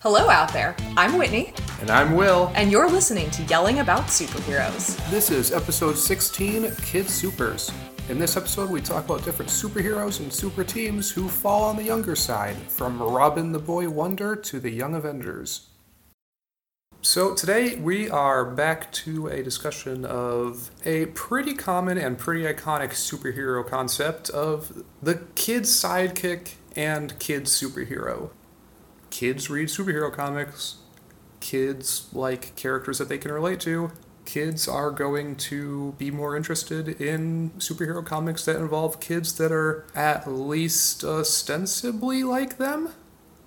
Hello out there. I'm Whitney, And I'm Will. and you're listening to Yelling About Superheroes. This is episode 16 Kid Supers. In this episode, we talk about different superheroes and super teams who fall on the younger side, from Robin the Boy Wonder to the Young Avengers. So, today we are back to a discussion of a pretty common and pretty iconic superhero concept of the kid sidekick and kid superhero. Kids read superhero comics, kids like characters that they can relate to. Kids are going to be more interested in superhero comics that involve kids that are at least ostensibly like them.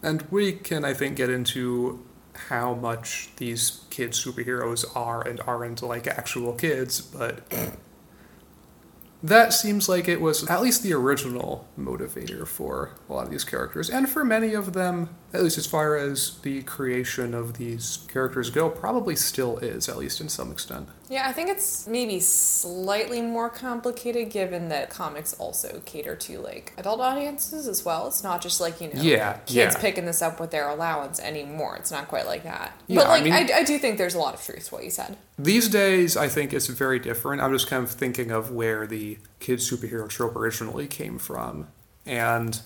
And we can, I think, get into how much these kid superheroes are and aren't like actual kids, but that seems like it was at least the original motivator for a lot of these characters. And for many of them, at least as far as the creation of these characters go, probably still is, at least in some extent. Yeah, I think it's maybe slightly more complicated given that comics also cater to like adult audiences as well. It's not just like, you know, Yeah, kids yeah. picking this up with their allowance anymore. It's not quite like that. Yeah, but I like, mean- I, I do think there's a lot of truth to what you said. These days, I think it's very different. I'm just kind of thinking of where the kid superhero trope originally came from, and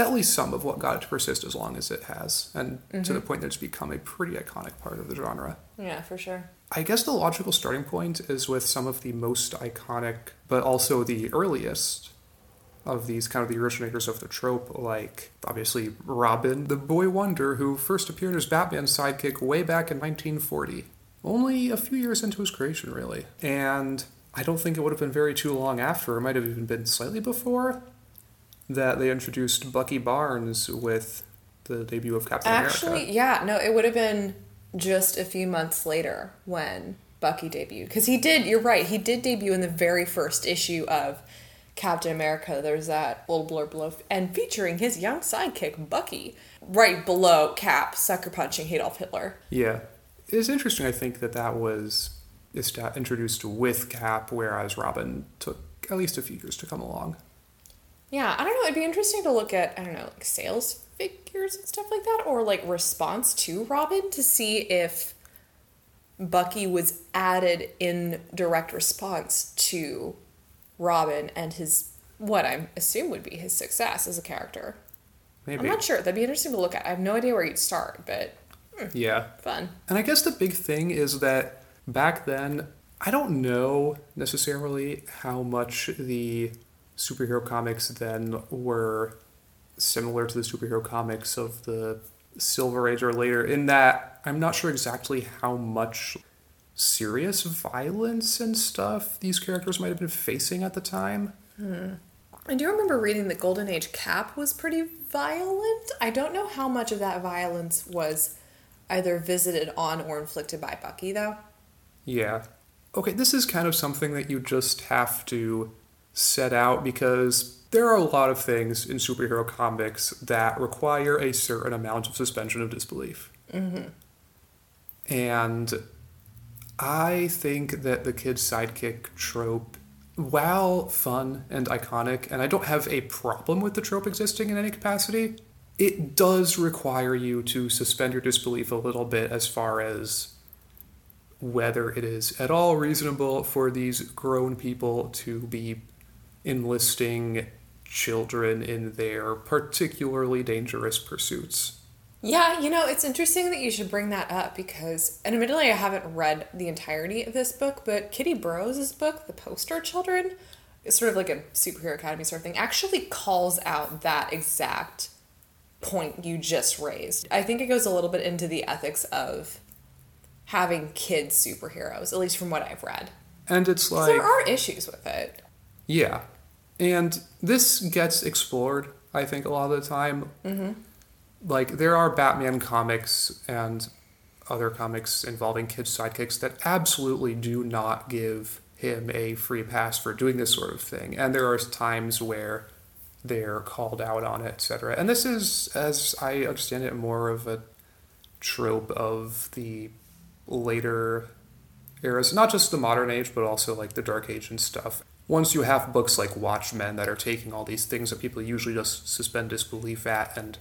at least some of what got it to persist as long as it has, and to the mm-hmm. point that it's become a pretty iconic part of the genre. Yeah, for sure. I guess the logical starting point is with some of the most iconic, but also the earliest of these kind of the originators of the trope, like obviously Robin, the boy wonder, who first appeared as Batman's sidekick way back in 1940. Only a few years into his creation, really. And I don't think it would have been very too long after, it might have even been slightly before, that they introduced Bucky Barnes with the debut of Captain America. Actually, America. yeah, no, it would have been just a few months later when Bucky debuted. Because he did, you're right, he did debut in the very first issue of Captain America. There's that little blurb below, and featuring his young sidekick, Bucky, right below Cap, sucker punching Adolf Hitler. Yeah. It's interesting, I think, that that was introduced with Cap, whereas Robin took at least a few years to come along. Yeah, I don't know. It'd be interesting to look at, I don't know, like sales figures and stuff like that, or like response to Robin to see if Bucky was added in direct response to Robin and his, what I assume would be his success as a character. Maybe. I'm not sure. That'd be interesting to look at. I have no idea where you'd start, but hmm, Yeah. fun. And I guess the big thing is that back then, I don't know necessarily how much the superhero comics then were similar to the superhero comics of the Silver Age or later, in that I'm not sure exactly how much serious violence and stuff these characters might have been facing at the time. Hmm. I do remember reading that Golden Age Cap was pretty violent. I don't know how much of that violence was either visited on or inflicted by Bucky, though. Yeah. Okay, this is kind of something that you just have to set out because there are a lot of things in superhero comics that require a certain amount of suspension of disbelief. Mm-hmm. And I think that the kid sidekick trope, while fun and iconic, and I don't have a problem with the trope existing in any capacity, it does require you to suspend your disbelief a little bit as far as whether it is at all reasonable for these grown people to be enlisting children in their particularly dangerous pursuits. Yeah, you know, it's interesting that you should bring that up because, and admittedly, I haven't read the entirety of this book, but Kitty Burrows' book, The Poster Children, is sort of like a superhero academy sort of thing, actually calls out that exact point you just raised. I think it goes a little bit into the ethics of having kids superheroes, at least from what I've read. And it's like there are issues with it. Yeah. And this gets explored, I think, a lot of the time. Mm-hmm. Like, there are Batman comics and other comics involving kids' sidekicks that absolutely do not give him a free pass for doing this sort of thing. And there are times where they're called out on it, etc. And this is, as I understand it, more of a trope of the later eras, not just the modern age, but also like the Dark Age and stuff. Once you have books like Watchmen that are taking all these things that people usually just suspend disbelief at and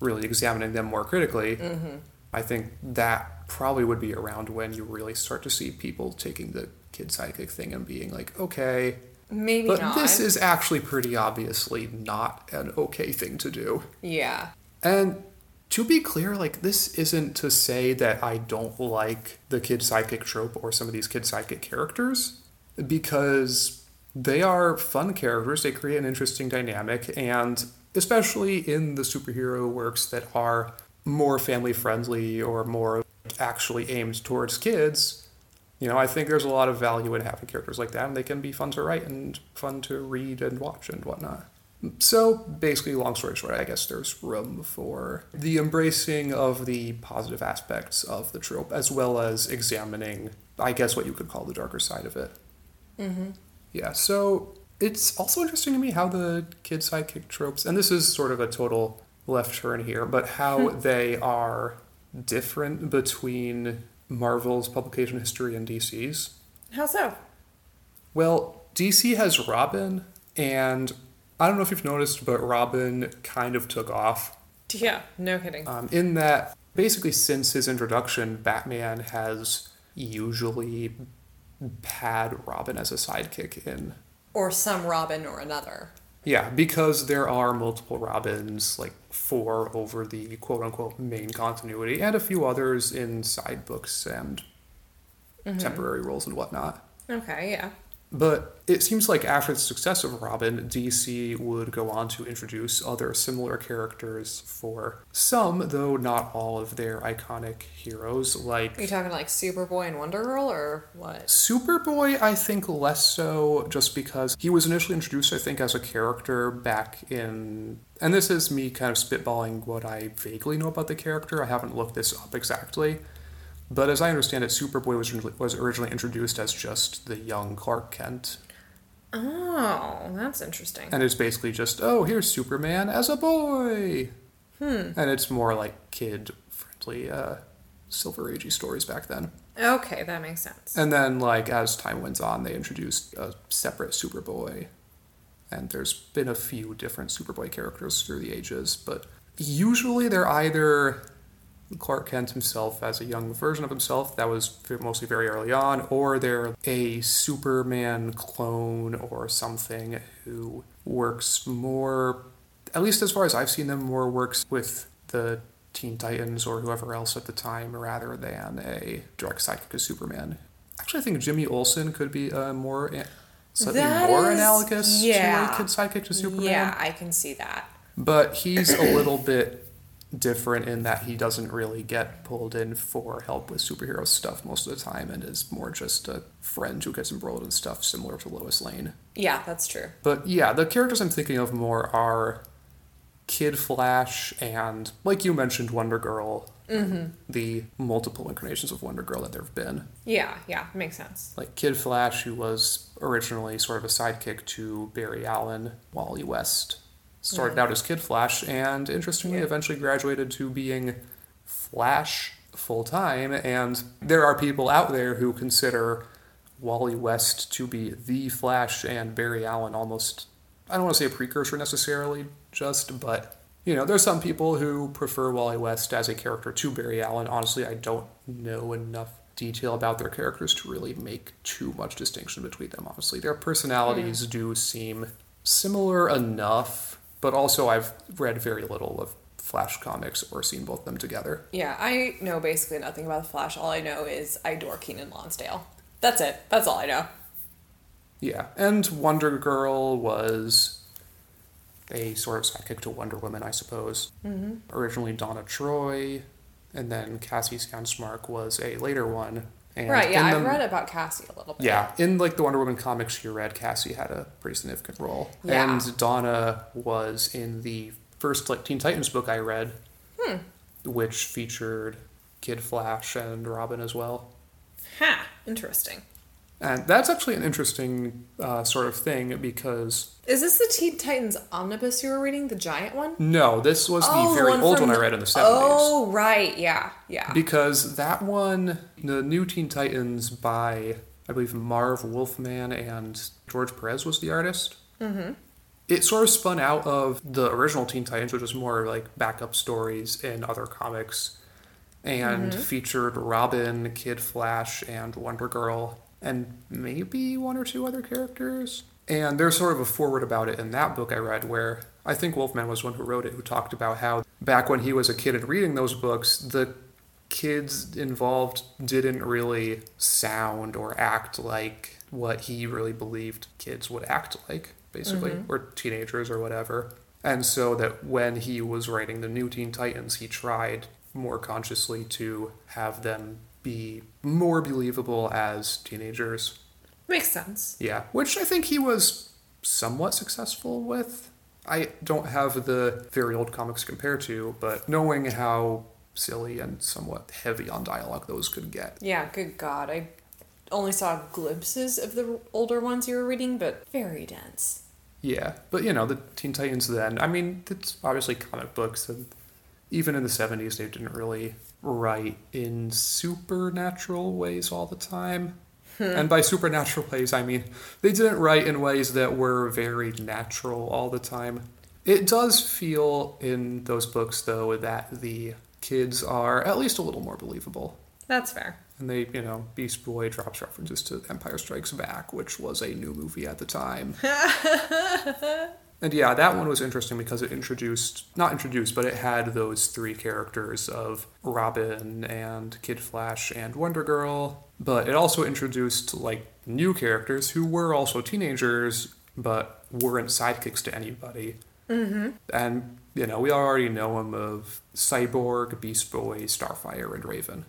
really examining them more critically, mm-hmm. I think that probably would be around when you really start to see people taking the kid sidekick thing and being like, okay, Maybe but not. this is actually pretty obviously not an okay thing to do. yeah. And to be clear, like this isn't to say that I don't like the kid sidekick trope or some of these kid sidekick characters, because they are fun characters. They create an interesting dynamic, and especially in the superhero works that are more family friendly or more actually aimed towards kids, you know, I think there's a lot of value in having characters like that, and they can be fun to write and fun to read and watch and whatnot. So basically, long story short, I guess there's room for the embracing of the positive aspects of the trope, as well as examining, I guess, what you could call the darker side of it. Mm-hmm. Yeah, so it's also interesting to me how the kid sidekick tropes, and this is sort of a total left turn here, but how they are different between Marvel's publication history and DC's. How so? Well, DC has Robin, and I don't know if you've noticed, but Robin kind of took off. Yeah, no kidding. Um, in that, basically, since his introduction, Batman has usually had Robin as a sidekick in. or some Robin or another. Yeah, because there are multiple Robins, like four over the quote unquote main continuity, and a few others in side books and mm-hmm. temporary roles and whatnot. Okay, yeah. But it seems like after the success of Robin, DC would go on to introduce other similar characters for some, though not all of their iconic heroes. Like Are you talking like Superboy and Wonder Girl or what? Superboy, I think less so, just because he was initially introduced, I think, as a character back in. And this is me kind of spitballing what I vaguely know about the character. I haven't looked this up exactly. But as I understand it, Superboy was, originally- was originally introduced as just the young Clark Kent. Oh, that's interesting. And it's basically just, oh, here's Superman as a boy. Hmm. And it's more like kid friendly uh, Silver Agey stories back then. Okay, that makes sense. And then, like, as time went on, they introduced a separate Superboy. And there's been a few different Superboy characters through the ages, but usually they're either Clark Kent himself as a young version of himself, that was mostly very early on, or they're a Superman clone or something who works more, at least as far as I've seen them, more works with the Teen Titans or whoever else at the time rather than a direct sidekick of Superman. Actually, I think Jimmy Olsen could be uh, a more slightly That more is- analogous yeah. to a kid sidekick to Superman. Yeah, I can see that. But he's a little bit different in that he doesn't really get pulled in for help with superhero stuff most of the time and is more just a friend who gets embroiled in stuff similar to Lois Lane. Yeah, that's true. But yeah, the characters I'm thinking of more are Kid Flash and, like you mentioned, Wonder Girl. Mm-hmm. The multiple incarnations of Wonder Girl that there have been. Yeah, yeah, makes sense. Like Kid Flash, who was originally sort of a sidekick to Barry Allen, Wally West started out as Kid Flash, and interestingly, Yeah. eventually graduated to being Flash full time. And there are people out there who consider Wally West to be the Flash and Barry Allen almost, I don't want to say a precursor necessarily, just, but. You know, there's some people who prefer Wally West as a character to Barry Allen. Honestly, I don't know enough detail about their characters to really make too much distinction between them, honestly. Their personalities do seem similar enough, but also I've read very little of Flash comics or seen both of them together. Yeah, I know basically nothing about the Flash. All I know is I adore Keiynan Lonsdale. That's it. That's all I know. Yeah, and Wonder Girl was a sort of sidekick to Wonder Woman, I suppose. Mm-hmm. Originally Donna Troy, and then Cassie Sandsmark was a later one. And right, yeah, I've the- read about Cassie a little bit. Yeah, in like the Wonder Woman comics you read, Cassie had a pretty significant role, Yeah. and Donna was in the first like Teen Titans book I read, Hmm. which featured Kid Flash and Robin as well. Ha, interesting. And that's actually an interesting uh, sort of thing because Is this the Teen Titans omnibus you were reading, the giant one? no, this was the Oh, very one old one I read in the seventies. Oh, right, yeah, yeah. Because that one, the new Teen Titans by I believe Marv Wolfman and George Perez was the artist. Mm-hmm. it sort of spun out of the original Teen Titans, which was more like backup stories in other comics, and featured Robin, Kid Flash, and Wonder Girl, and maybe one or two other characters. And there's sort of a forward about it in that book I read where I think Wolfman was one who wrote it, who talked about how back when he was a kid and reading those books, the kids involved didn't really sound or act like what he really believed kids would act like, basically, mm-hmm. or teenagers or whatever. And so that when he was writing the new Teen Titans, he tried more consciously to have them be more believable as teenagers. Makes sense. Yeah, which I think he was somewhat successful with. I don't have the very old comics to compare to, but knowing how silly and somewhat heavy on dialogue those could get. Yeah, good God. I only saw glimpses of the older ones you were reading, but very dense. Yeah, but you know, the Teen Titans then, I mean, it's obviously comic books, and even in the 70s, they didn't really write in supernatural ways all the time. Hmm. And by supernatural ways, I mean they didn't write in ways that were very natural all the time. It does feel in those books, though, that the kids are at least a little more believable. That's fair. And they, you know, Beast Boy drops references to Empire Strikes Back, which was a new movie at the time. and yeah, that one was interesting because it introduced, not introduced, but it had those three characters of Robin and Kid Flash and Wonder Girl. But it also introduced, like, new characters who were also teenagers, but weren't sidekicks to anybody. Mm-hmm. And, you know, we already know them of Cyborg, Beast Boy, Starfire, and Raven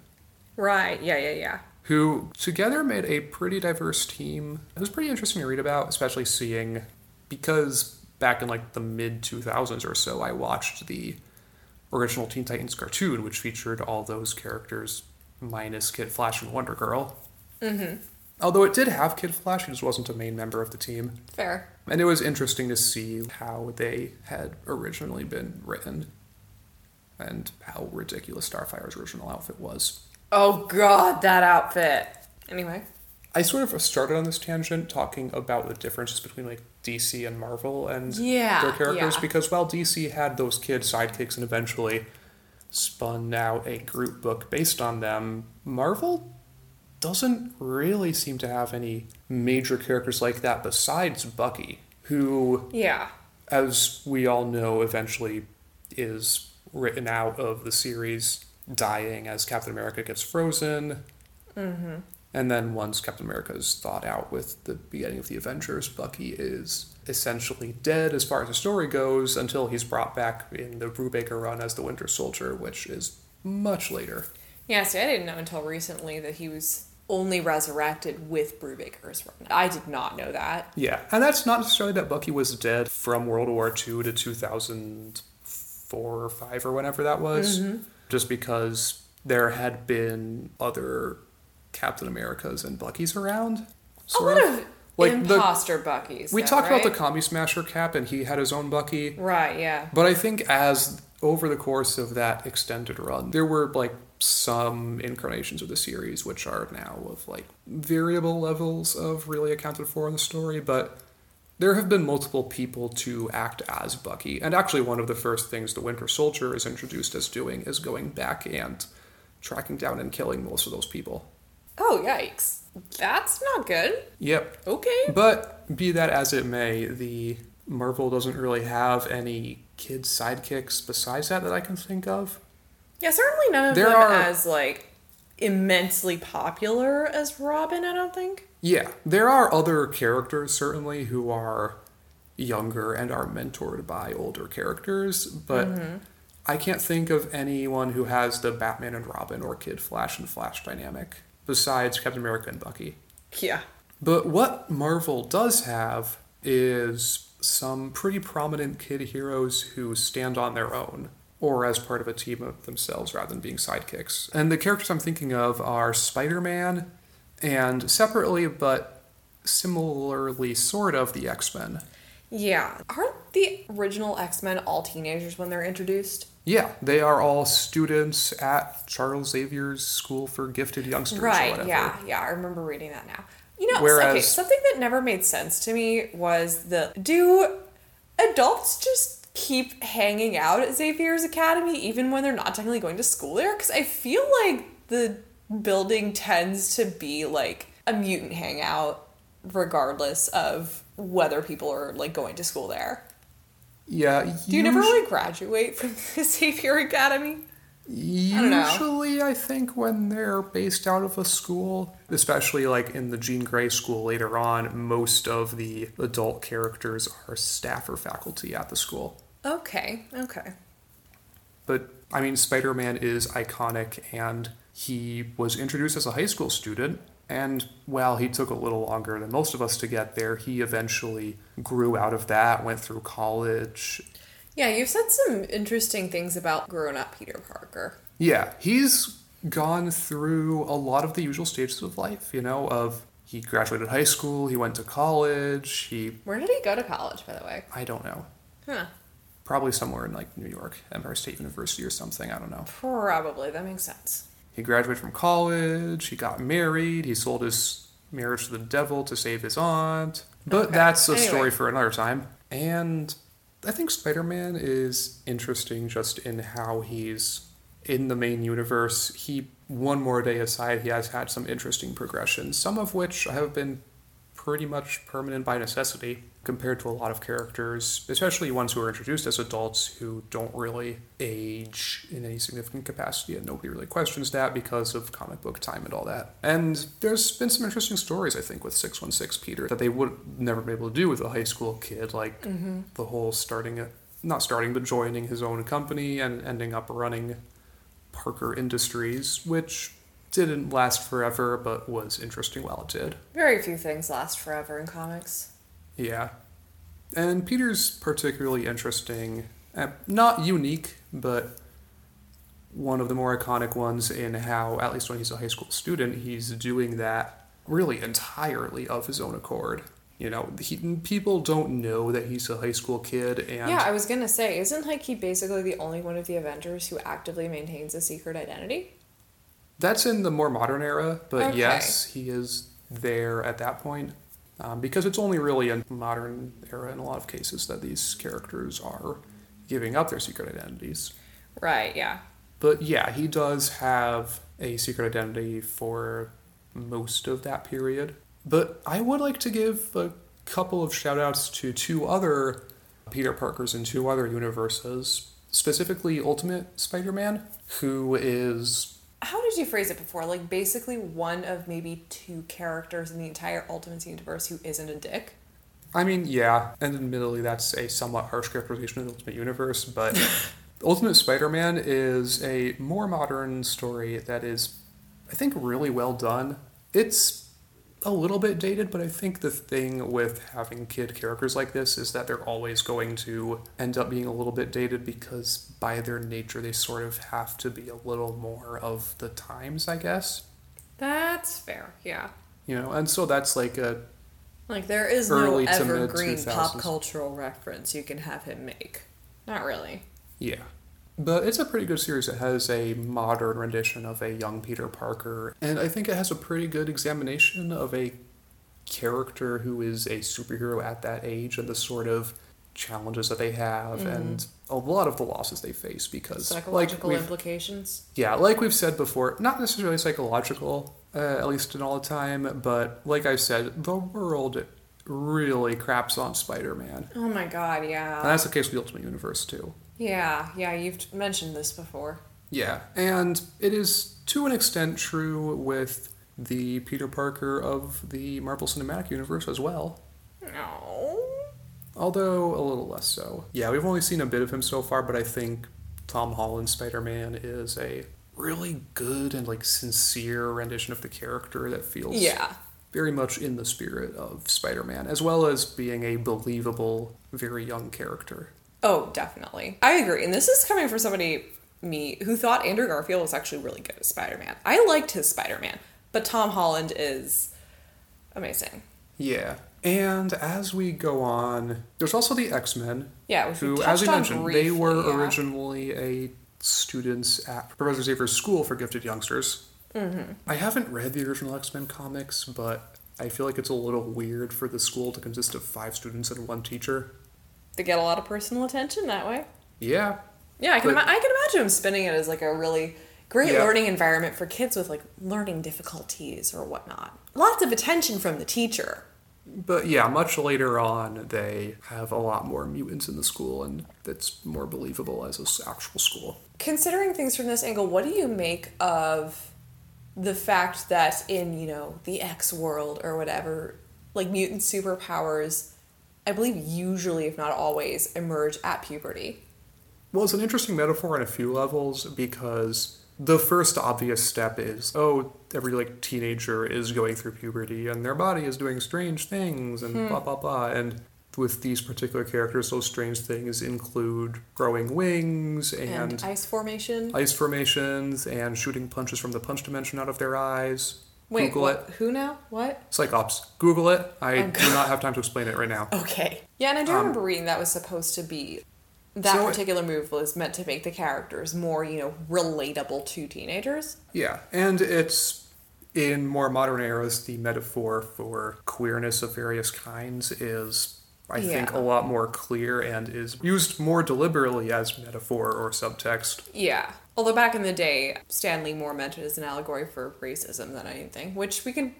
Right. Yeah, yeah, yeah. who together made a pretty diverse team. It was pretty interesting to read about, especially seeing because back in like the mid 2000s or so, I watched the original Teen Titans cartoon, which featured all those characters minus Kid Flash and Wonder Girl. Mm-hmm. Although it did have Kid Flash, he just wasn't a main member of the team. Fair. And it was interesting to see how they had originally been written and how ridiculous Starfire's original outfit was. Oh, God, that outfit. Anyway. I sort of started on this tangent talking about the differences between like DC and Marvel and Yeah, their characters yeah. because while DC had those kid sidekicks and eventually spun out a group book based on them, Marvel doesn't really seem to have any major characters like that besides Bucky, who, Yeah. as we all know, eventually is written out of the series, dying as Captain America gets frozen. Mm-hmm. And then once Captain America is thought out with the beginning of the Avengers, Bucky is essentially dead as far as the story goes until he's brought back in the Brubaker run as the Winter Soldier, which is much later. Yeah, see, I didn't know until recently that he was only resurrected with Brubaker's run. I did not know that. Yeah, and that's not necessarily that Bucky was dead from World War II to 2004 or 5 or whenever that was, mm-hmm. just because there had been other Captain Americas and Bucky's around. A lot of Like the- imposter Buckies. We though, talked about the right? Commie Smasher Cap, and he had his own Bucky. Right, yeah. But I think as over the course of that extended run, there were like some incarnations of the series which are now of like variable levels of really accounted for in the story, but there have been multiple people to act as Bucky. And actually, one of the first things the Winter Soldier is introduced as doing is going back and tracking down and killing most of those people. Oh, yikes. That's not good. Yep, Okay. But be that as it may, the Marvel doesn't really have any kid sidekicks besides that that I can think of. Yeah, certainly none of There them are- as, like, immensely popular as Robin, I don't think. Yeah, there are other characters certainly who are younger and are mentored by older characters, but mm-hmm. I can't think of anyone who has the Batman and Robin or Kid Flash and Flash dynamic besides Captain America and Bucky. Yeah. But what Marvel does have is some pretty prominent kid heroes who stand on their own or as part of a team of themselves rather than being sidekicks. And the characters I'm thinking of are Spider Man and separately but similarly, sort of, the X Men. Yeah. Aren't the original X Men all teenagers when they're introduced? Yeah, they are all students at Charles Xavier's School for Gifted Youngsters Right, whatever. yeah, yeah, I remember reading that now. You know, okay, Whereas- something that never made sense to me was the do adults just keep hanging out at Xavier's Academy even when they're not technically going to school there? Because I feel like the building tends to be like a mutant hangout regardless of whether people are like going to school there. Yeah. Do you never really graduate from the Xavier Academy? Usually, don't. I, think when they're based out of a school, especially like in the Jean Grey school later on, most of the adult characters are staff or faculty at the school. Okay, okay. But I mean, Spider Man is iconic, and he was introduced as a high school student. And while he took a little longer than most of us to get there, he eventually grew out of that, went through college. Yeah, you've said some interesting things about grown up Peter Parker. Yeah, he's gone through a lot of the usual stages of life, you know, of he graduated high school, he went to college, he Where did he go to college, by the way? I don't know. Huh. Probably somewhere in like New York, Empire State University or something, I don't know. Probably. That makes sense. He graduated from college, he got married, he sold his marriage to the devil to save his aunt. But Okay. that's a Anyway. story for another time. And I think Spider Man is interesting just in how he's in the main universe. He, one more day aside, he has had some interesting progressions, some of which have been pretty much permanent by necessity compared to a lot of characters, especially ones who are introduced as adults who don't really age in any significant capacity, and nobody really questions that because of comic book time and all that. And there's been some interesting stories, I think, with 616 Peter that they would never be able to do with a high school kid, like mm-hmm. the whole starting, a, not starting, but joining his own company and ending up running Parker Industries, which didn't last forever, but was interesting while it did. Very few things last forever in comics. Yeah. And Peter's particularly interesting, uh, not unique, but one of the more iconic ones in how, at least when he's a high school student, he's doing that really entirely of his own accord. You know, he, people don't know that he's a high school kid, and Yeah, I was gonna say, isn't like he basically the only one of the Avengers who actively maintains a secret identity? That's in the more modern era, but Okay. yes, he is there at that point. Um, because it's only really in modern era in a lot of cases that these characters are giving up their secret identities. Right, yeah. But yeah, he does have a secret identity for most of that period. But I would like to give a couple of shout outs to two other Peter Parkers in two other universes, specifically Ultimate Spider Man, who is How did you phrase it before? Like basically one of maybe two characters in the entire Ultimate universe who isn't a dick? I mean, yeah, and admittedly, that's a somewhat harsh characterization of the Ultimate Universe, but Ultimate Spider Man is a more modern story that is, I think, really well done. It's a little bit dated, but I think the thing with having kid characters like this is that they're always going to end up being a little bit dated because, by their nature, they sort of have to be a little more of the times, I guess. That's fair, yeah. You know, and so that's like a Like there is no evergreen pop cultural reference you can have him make. Not really. Yeah. But it's a pretty good series. It has a modern rendition of a young Peter Parker, and I think it has a pretty good examination of a character who is a superhero at that age and the sort of challenges that they have and a lot of the losses they face because Psychological like implications. yeah like we've said before not necessarily psychological uh, at least in all the time but like i said the world really craps on spider-man Oh my god, and yeah. that's the case with the ultimate universe too Yeah, yeah, you've mentioned this before. Yeah, and it is to an extent true with the Peter Parker of the Marvel Cinematic Universe as well, No. although a little less so. Yeah, we've only seen a bit of him so far, but I think Tom Holland's Spider Man is a really good and like sincere rendition of the character that feels Yeah. very much in the spirit of Spider Man, as well as being a believable, very young character. Oh, definitely. I agree. And this is coming from somebody, me, who thought Andrew Garfield was actually really good as Spider Man. I liked his Spider Man, but Tom Holland is amazing. Yeah. And as we go on, there's also the X Men, Yeah, which who, as we on mentioned, they were yeah. originally a students at Professor Xavier's School for Gifted Youngsters. Mm-hmm. I haven't read the original X Men comics, but I feel like it's a little weird for the school to consist of five students and one teacher. They get a lot of personal attention that way. Yeah. Yeah, I can. But- ima- I can imagine him spinning it as like a really great Yeah. learning environment for kids with like learning difficulties or whatnot. Lots of attention from the teacher. But yeah, much later on, they have a lot more mutants in the school, and that's more believable as an actual school. Considering things from this angle, what do you make of the fact that in you know the X world or whatever, like mutant superpowers, I believe usually, if not always, emerge at puberty. Well, it's an interesting metaphor on a few levels because the first obvious step is oh, every like teenager is going through puberty and their body is doing strange things and blah hmm. blah blah. And with these particular characters, those strange things include growing wings And, and, ice formation. ice formations and shooting punches from the punch dimension out of their eyes. Wait, Google it. Who now? What? Cyclops. Google it. I Oh, do not have time to explain it right now. Okay. Yeah, and I do Um, remember reading that was supposed to be that So it- particular move was meant to make the characters more, you know, relatable to teenagers. Yeah, and it's in more modern eras, the metaphor for queerness of various kinds is, I think, Yeah. a lot more clear and is used more deliberately as metaphor or subtext. Yeah. Although back in the day, Stan Lee more meant it as an allegory for racism than anything, which we can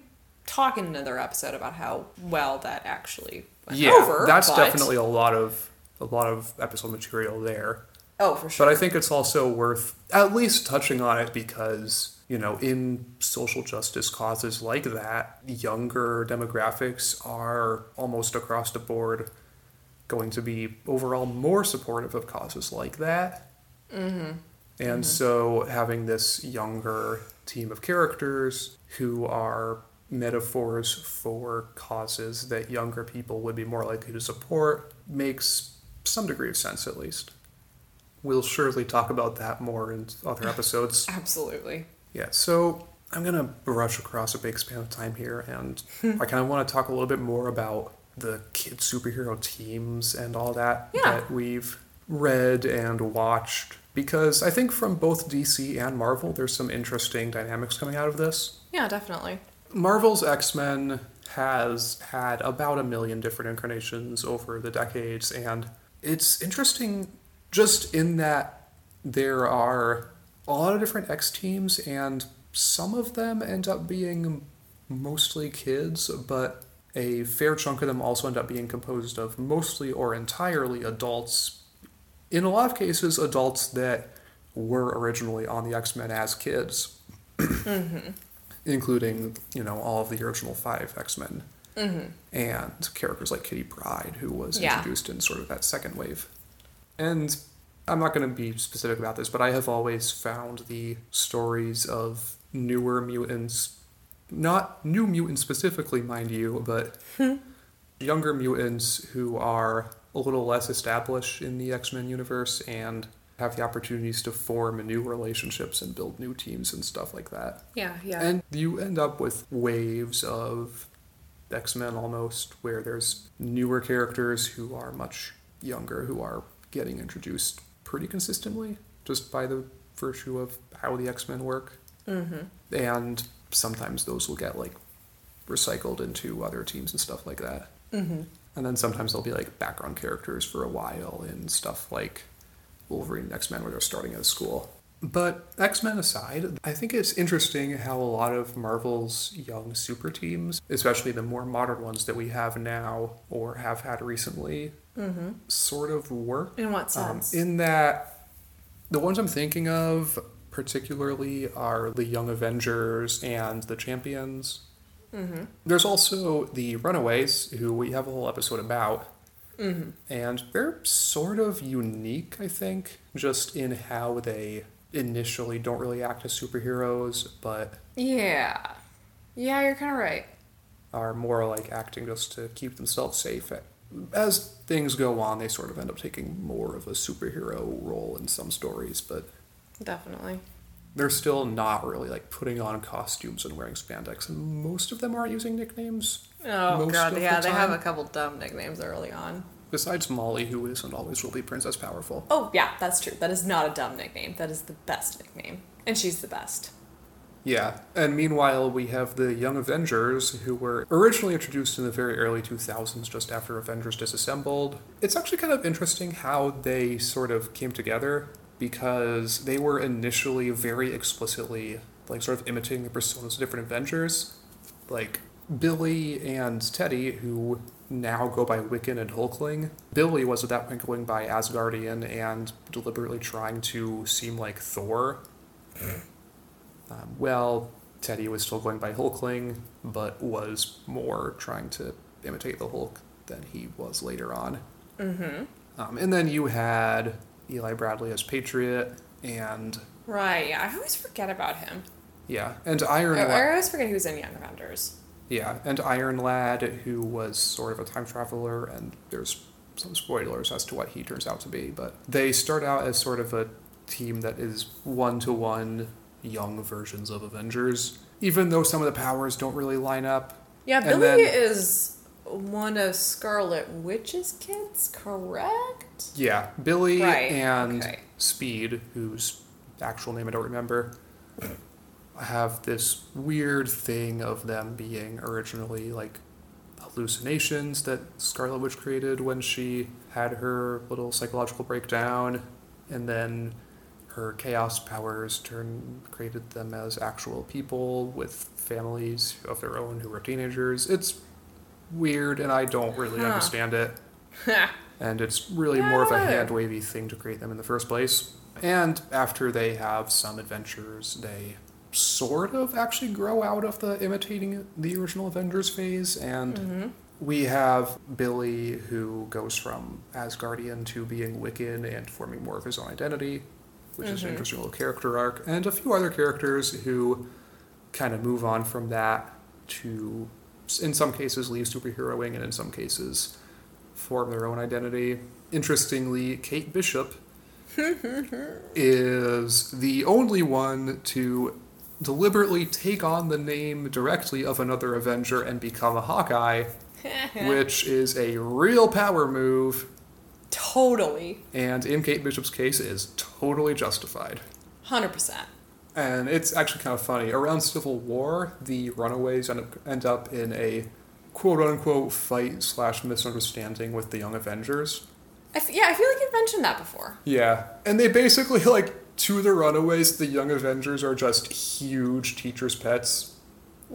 talk in another episode about how well that actually went Yeah, over. that's but- definitely a lot of a lot of episode material there. Oh, for sure. But I think it's also worth at least touching on it because, you know, in social justice causes like that, younger demographics are almost across the board going to be overall more supportive of causes like that. Mm-hmm. And mm-hmm. so having this younger team of characters who are metaphors for causes that younger people would be more likely to support makes some degree of sense at least. We'll surely talk about that more in other episodes. Absolutely. Yeah, so I'm going to brush across a big span of time here, and hmm. I kind of want to talk a little bit more about the kid superhero teams and all that Yeah. that we've read and watched. Because I think from both DC and Marvel, there's some interesting dynamics coming out of this. Yeah, definitely. Marvel's X Men has had about a million different incarnations over the decades, and it's interesting just in that there are a lot of different X teams, and some of them end up being mostly kids, but a fair chunk of them also end up being composed of mostly or entirely adults. In a lot of cases, adults that were originally on the X Men as kids. Mm-hmm. Including you know all of the original five X Men, mm-hmm. and characters like Kitty Pryde, who was Yeah. introduced in sort of that second wave. And I'm not going to be specific about this, but I have always found the stories of newer mutants, not new mutants specifically, mind you, but hmm. younger mutants who are a little less established in the X Men universe and have the opportunities to form new relationships and build new teams and stuff like that. Yeah, yeah. And you end up with waves of X Men almost, where there's newer characters who are much younger, who are getting introduced pretty consistently, just by the virtue of how the X Men work. mm-hmm. And sometimes those will get like recycled into other teams and stuff like that. Mm-hmm. And then sometimes they'll be like background characters for a while in stuff like Wolverine X Men, where they're starting at a school. But X Men aside, I think it's interesting how a lot of Marvel's young super teams, especially the more modern ones that we have now or have had recently, Mm-hmm. sort of work. In what Um, sense? in that, the ones I'm thinking of particularly are the Young Avengers and the Champions. Mm-hmm. There's also the Runaways, who we have a whole episode about. Mm-hmm. And they're sort of unique, I think, just in how they initially don't really act as superheroes, but Yeah. Yeah, you're kind of right. are more like acting just to keep themselves safe. As things go on, they sort of end up taking more of a superhero role in some stories, but Definitely. They're still not really like putting on costumes and wearing spandex, and most of them aren't using nicknames. Oh god, yeah, the they have a couple dumb nicknames early on. Besides Molly, who isn't always will be Princess Powerful. Oh yeah, that's true. That is not a dumb nickname. That is the best nickname, and she's the best. Yeah, and meanwhile, we have the Young Avengers, who were originally introduced in the very early 2000s, just after Avengers disassembled. It's actually kind of interesting how they sort of came together because they were initially very explicitly, like, sort of imitating the personas of different Avengers. Like, Billy and Teddy, who now go by Wiccan and Hulkling. Billy was at that point going by Asgardian and deliberately trying to seem like Thor. Um, well, Teddy was still going by Hulkling, but was more trying to imitate the Hulk than he was later on. Mm-hmm. Um, and then you had Eli Bradley as Patriot, and Right. Yeah. I always forget about him. yeah, and Iron I, I always forget he was in Young Avengers. Yeah, and Iron Lad, who was sort of a time traveler, and there's some spoilers as to what he turns out to be, but they start out as sort of a team that is one to one young versions of Avengers, even though some of the powers don't really line up. Yeah, And Billy then- is one of Scarlet Witch's kids, correct? Yeah, Billy Right, and okay. Speed, whose actual name I don't remember, have this weird thing of them being originally like hallucinations that Scarlet Witch created when she had her little psychological breakdown, and then her chaos powers turn created them as actual people with families of their own who were teenagers. It's weird, and I don't really Huh. understand it and it's really more of a hand wavy thing to create them in the first place. And after they have some adventures, they sort of actually grow out of the imitating the original Avengers phase, and mm-hmm. we have Billy who goes from Asgardian to being Wiccan and forming more of his own identity, which is an Mhm. interesting little character arc, and a few other characters who kind of move on from that to, in some cases, leave superheroing, and in some cases, form their own identity. Interestingly, Kate Bishop is the only one to deliberately take on the name directly of another Avenger and become a Hawkeye, which is a real power move, totally. and in Kate Bishop's case is totally justified. 100%. And it's actually kind of funny. Around Civil War, the Runaways end up, end up in a quote unquote fight slash misunderstanding with the Young Avengers. I f- yeah, I feel like you've mentioned that before. Yeah. And they basically, like, to the Runaways, the Young Avengers are just huge teachers' pets.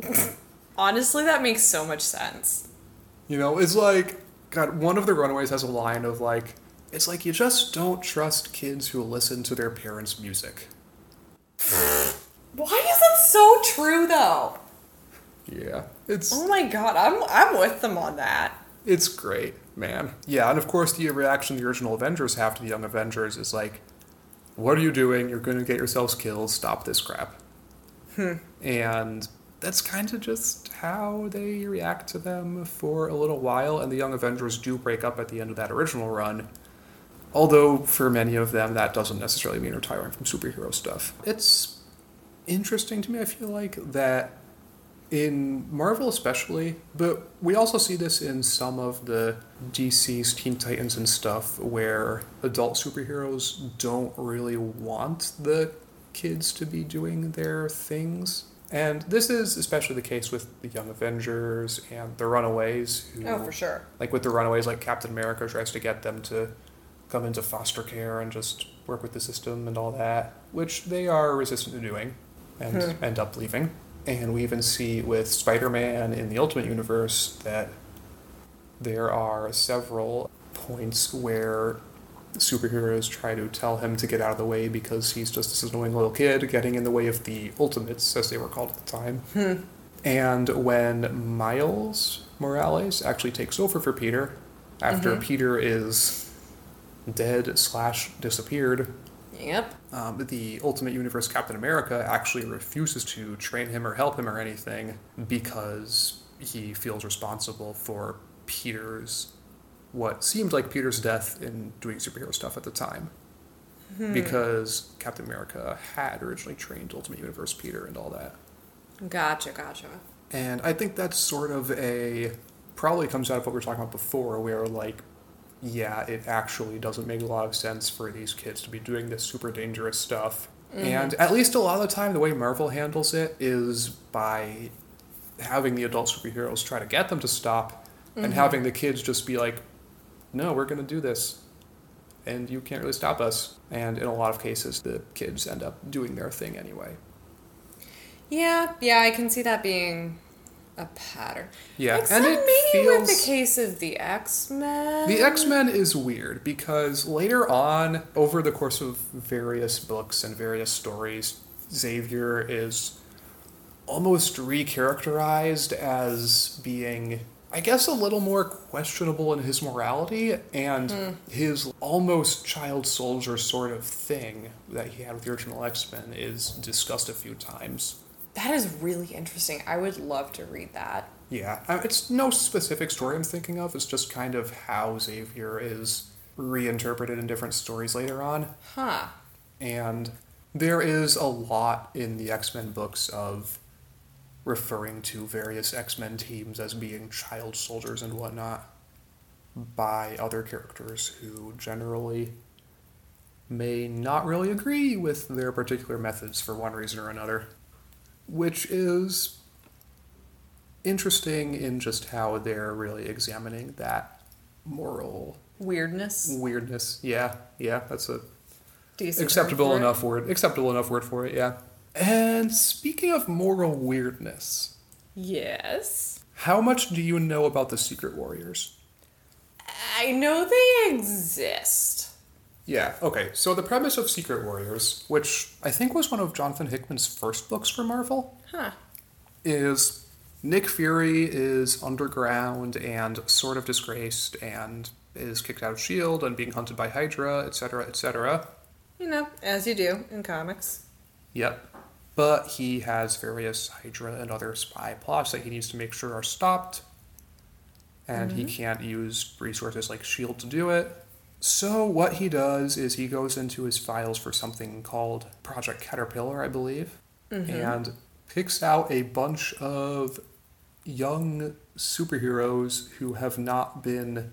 Honestly, that makes so much sense. You know, it's like, God, one of the Runaways has a line of, like, it's like you just don't trust kids who listen to their parents' music. Why is that so true, though? Yeah. It's. Oh my god, I'm I'm with them on that. It's great, man. Yeah, and of course, the reaction the original Avengers have to the Young Avengers is like, "What are you doing? You're going to get yourselves killed. Stop this crap." Hmm. And that's kind of just how they react to them for a little while. And the Young Avengers do break up at the end of that original run. Although for many of them, that doesn't necessarily mean retiring from superhero stuff. It's interesting to me. I feel like that in Marvel especially, but we also see this in some of the DC's Teen Titans and stuff where adult superheroes don't really want the kids to be doing their things. And this is especially the case with the Young Avengers and the Runaways. Who, Oh, for sure. Like with the Runaways, like Captain America tries to get them to come into foster care and just work with the system and all that, which they are resistant to doing and Hmm. end up leaving. And we even see with Spider Man in the Ultimate Universe that there are several points where superheroes try to tell him to get out of the way because he's just this annoying little kid getting in the way of the Ultimates, as they were called at the time. Hmm. And when Miles Morales actually takes over for Peter, after Mhm. Peter is dead slash disappeared, Yep. um, the Ultimate Universe Captain America actually refuses to train him or help him or anything because he feels responsible for Peter's what seemed like Peter's death in doing superhero stuff at the time. Because Captain America had originally trained Ultimate Universe Peter and all that. Gotcha, gotcha. And I think that's sort of a probably comes out of what we were talking about before, where like, yeah, it actually doesn't make a lot of sense for these kids to be doing this super dangerous stuff. Mm-hmm. And at least a lot of the time, the way Marvel handles it is by having the adult superheroes try to get them to stop and mm-hmm. having the kids just be like, no, we're going to do this. And you can't really stop us. And in a lot of cases, the kids end up doing their thing anyway. Yeah, yeah, I can see that being a pattern. Yeah, Except and it maybe with feels- the case of the X Men. The X Men is weird because later on, over the course of various books and various stories, Xavier is almost recharacterized as being, I guess, a little more questionable in his morality and hmm. his almost child soldier sort of thing that he had with the original X Men is discussed a few times. That is really interesting. I would love to read that. Yeah, uh, it's no specific story I'm thinking of. It's just kind of how Xavier is reinterpreted in different stories later on. Huh. And there is a lot in the X Men books of referring to various X Men teams as being child soldiers and whatnot by other characters who generally may not really agree with their particular methods for one reason or another. Which is interesting in just how they're really examining that moral Weirdness. weirdness. Yeah, yeah, that's a Decent acceptable term for it. enough word. Acceptable enough word for it. Yeah. And speaking of moral weirdness, Yes. how much do you know about the Secret Warriors? I know they exist. Yeah. Okay. So the premise of Secret Warriors, which I think was one of Jonathan Hickman's first books for Marvel, Huh. is Nick Fury is underground and sort of disgraced and is kicked out of Shield and being hunted by Hydra, etc., etc. You know, as you do in comics. Yep. But he has various Hydra and other spy plots that he needs to make sure are stopped. And he mm-hmm. can't use resources like S.H.I.E.L.D. to do it. So, what he does is he goes into his files for something called Project Caterpillar, I believe, and picks out a bunch of young superheroes who have not been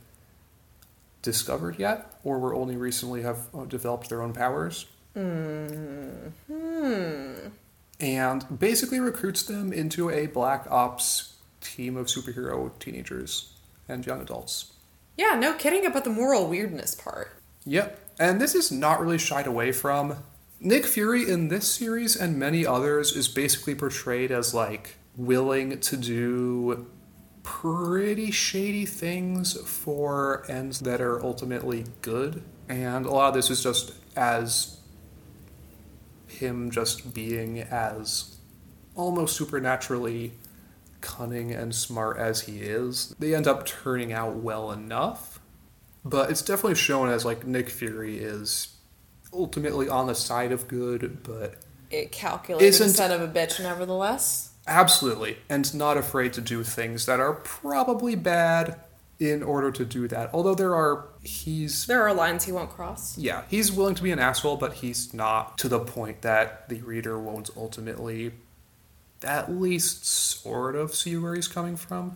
discovered yet or were only recently have uh, developed their own powers. And basically recruits them into a black ops team of superhero teenagers and young adults. Yeah, no kidding about the moral weirdness part. Yep. And this is not really shied away from. Nick Fury in this series and many others is basically portrayed as like willing to do pretty shady things for ends that are ultimately good. And a lot of this is just as him just being as almost supernaturally cunning and smart as he is. They end up turning out well enough. But it's definitely shown as like Nick Fury is ultimately on the side of good, but It calculated Isn't- son of a bitch, nevertheless. absolutely, and not afraid to do things that are probably bad in order to do that. Although there are, he's, There are lines he won't cross. yeah, he's willing to be an asshole, but he's not to the point that the reader won't ultimately at least sort of see where he's coming from.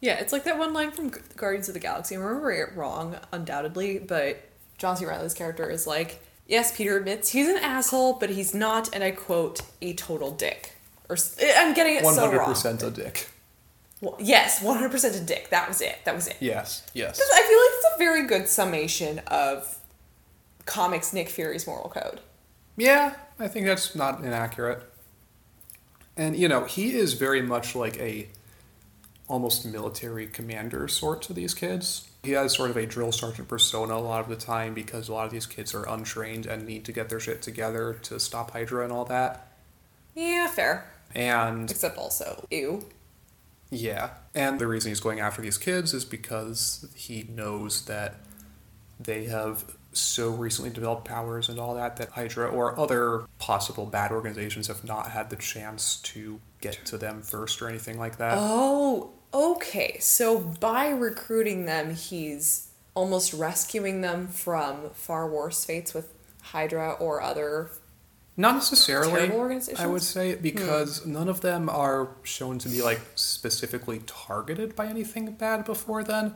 Yeah, it's like that one line from Guardians of the Galaxy. I remember it wrong, undoubtedly, but John C. Reilly's character is like, yes, Peter admits he's an asshole, but he's not, and I quote, a total dick. Or eh, I'm getting it so wrong. 100% a dick. Well, yes, 100% a dick. That was it. That was it. Yes, yes. I feel like it's a very good summation of comics Nick Fury's moral code. Yeah, I think that's not inaccurate. And you know, he is very much like a almost military commander sort to these kids. He has sort of a drill sergeant persona a lot of the time because a lot of these kids are untrained and need to get their shit together to stop Hydra and all that. Yeah, fair. And Except also, ew. yeah, and the reason he's going after these kids is because he knows that they have so recently developed powers and all that that Hydra or other possible bad organizations have not had the chance to get to them first or anything like that. Oh, okay. So by recruiting them, he's almost rescuing them from far worse fates with Hydra or other. not necessarily? I would say, hmm. because none of them are shown to be like specifically targeted by anything bad before then.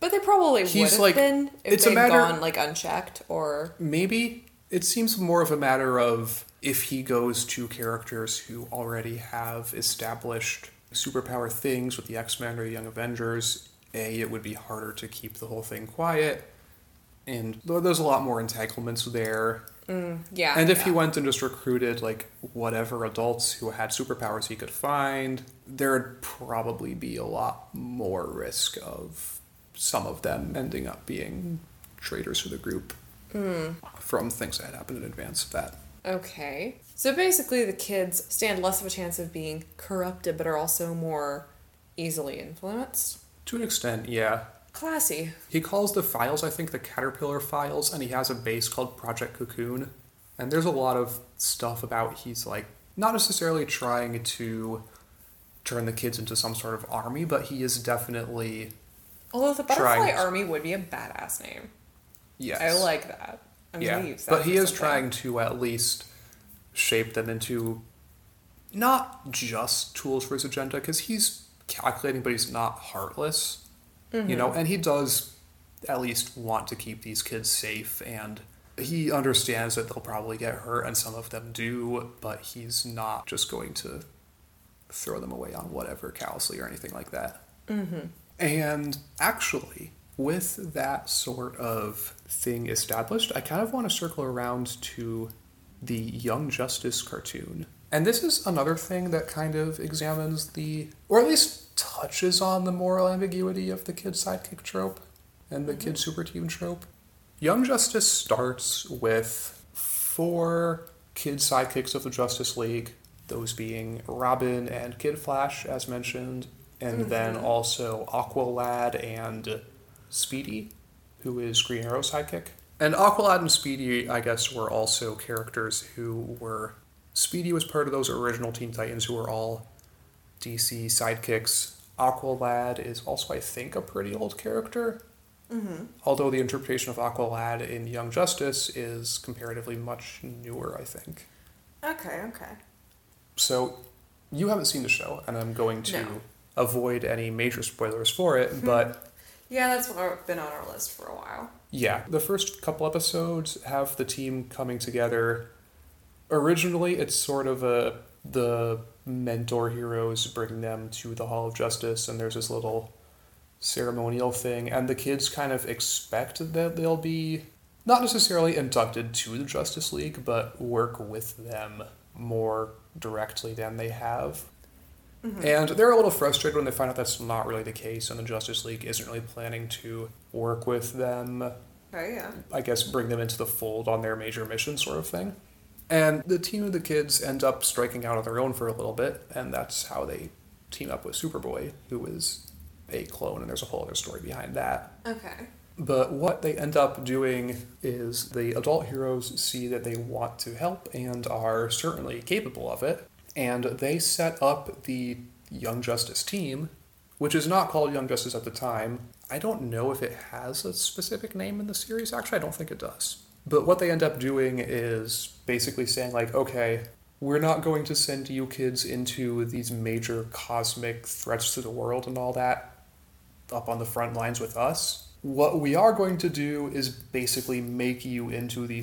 But they probably would He's have like- been if it's a they'd matter- gone like unchecked or. Maybe, It seems more of a matter of if he goes to characters who already have established superpower things with the X Men or the Young Avengers, A, it would be harder to keep the whole thing quiet. And there's a lot more entanglements there. Mm, yeah. And if yeah. he went and just recruited like whatever adults who had superpowers he could find, there'd probably be a lot more risk of some of them ending up being traitors for the group hmm. from things that had happened in advance of that. Okay. So basically, the kids stand less of a chance of being corrupted, but are also more easily influenced. To an extent, yeah. Classy. He calls the files, I think, the Caterpillar files, and he has a base called Project Cocoon. And there's a lot of stuff about he's like not necessarily trying to turn the kids into some sort of army, but he is definitely Although the Butterfly to- Army would be a badass name. yes. I like that. I'm yeah, that. but he is something. trying to at least shape them into not just tools for his agenda because he's calculating, but he's not heartless. You Mm-hmm. know, and he does at least want to keep these kids safe, and he understands that they'll probably get hurt, and some of them do, but he's not just going to throw them away on whatever callously or anything like that. Mm-hmm. And actually, with that sort of thing established, I kind of want to circle around to the Young Justice cartoon. And this is another thing that kind of examines the, or at least touches on the moral ambiguity of the kid sidekick trope and the mm-hmm. kid super team trope. Young Justice starts with four kid sidekicks of the Justice League, those being Robin and Kid Flash, as mentioned, and mm-hmm. then also Aqualad and Speedy, who is Green Arrow's sidekick. And Aqualad and Speedy, I guess, were also characters who were. Speedy was part of those original Teen Titans who were all DC sidekicks. Aqualad is also, I think, a pretty old character. Mm-hmm. Although the interpretation of Aqualad in Young Justice is comparatively much newer, I think. Okay, okay. So, you haven't seen the show, and I'm going to No. Avoid any major spoilers for it, hmm. but Yeah, that's been on our list for a while. yeah, the first couple episodes have the team coming together. Originally, it's sort of a the mentor heroes bring them to the Hall of Justice, and there's this little ceremonial thing, and the kids kind of expect that they'll be not necessarily inducted to the Justice League, but work with them more directly than they have. Mm-hmm. And they're a little frustrated when they find out that's not really the case, and the Justice League isn't really planning to work with them Okay, yeah. I guess, bring them into the fold on their major mission, sort of thing. And the team of the kids end up striking out on their own for a little bit, and that's how they team up with Superboy, who is a clone, and there's a whole other story behind that. Okay. But what they end up doing is the adult heroes see that they want to help and are certainly capable of it, and they set up the Young Justice team, which is not called Young Justice at the time. I don't know if it has a specific name in the series, actually, I don't think it does. But what they end up doing is basically saying, like, okay, we're not going to send you kids into these major cosmic threats to the world and all that up on the front lines with us. What we are going to do is basically make you into these